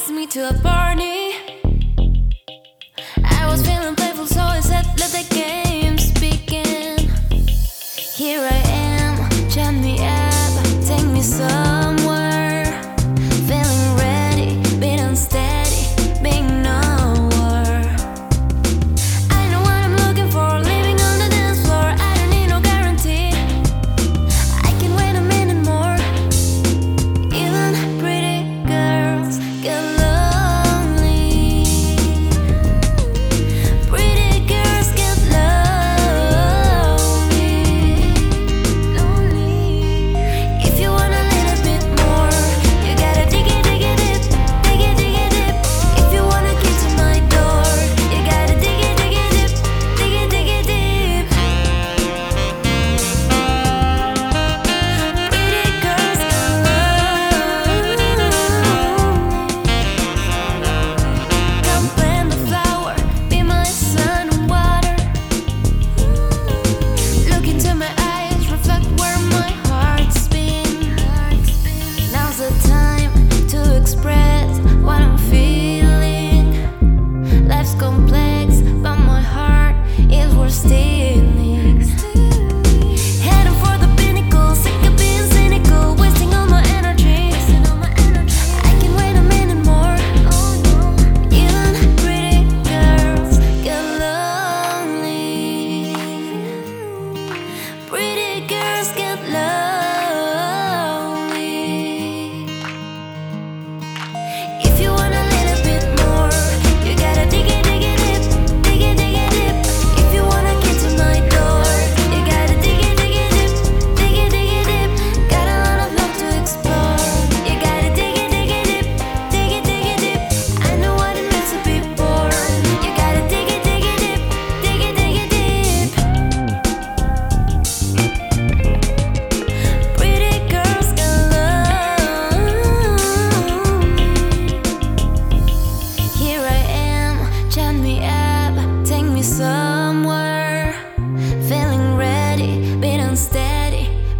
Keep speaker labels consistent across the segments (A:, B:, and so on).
A: asked me to a party. I was feeling playful, so I said, "Let the game."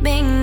A: being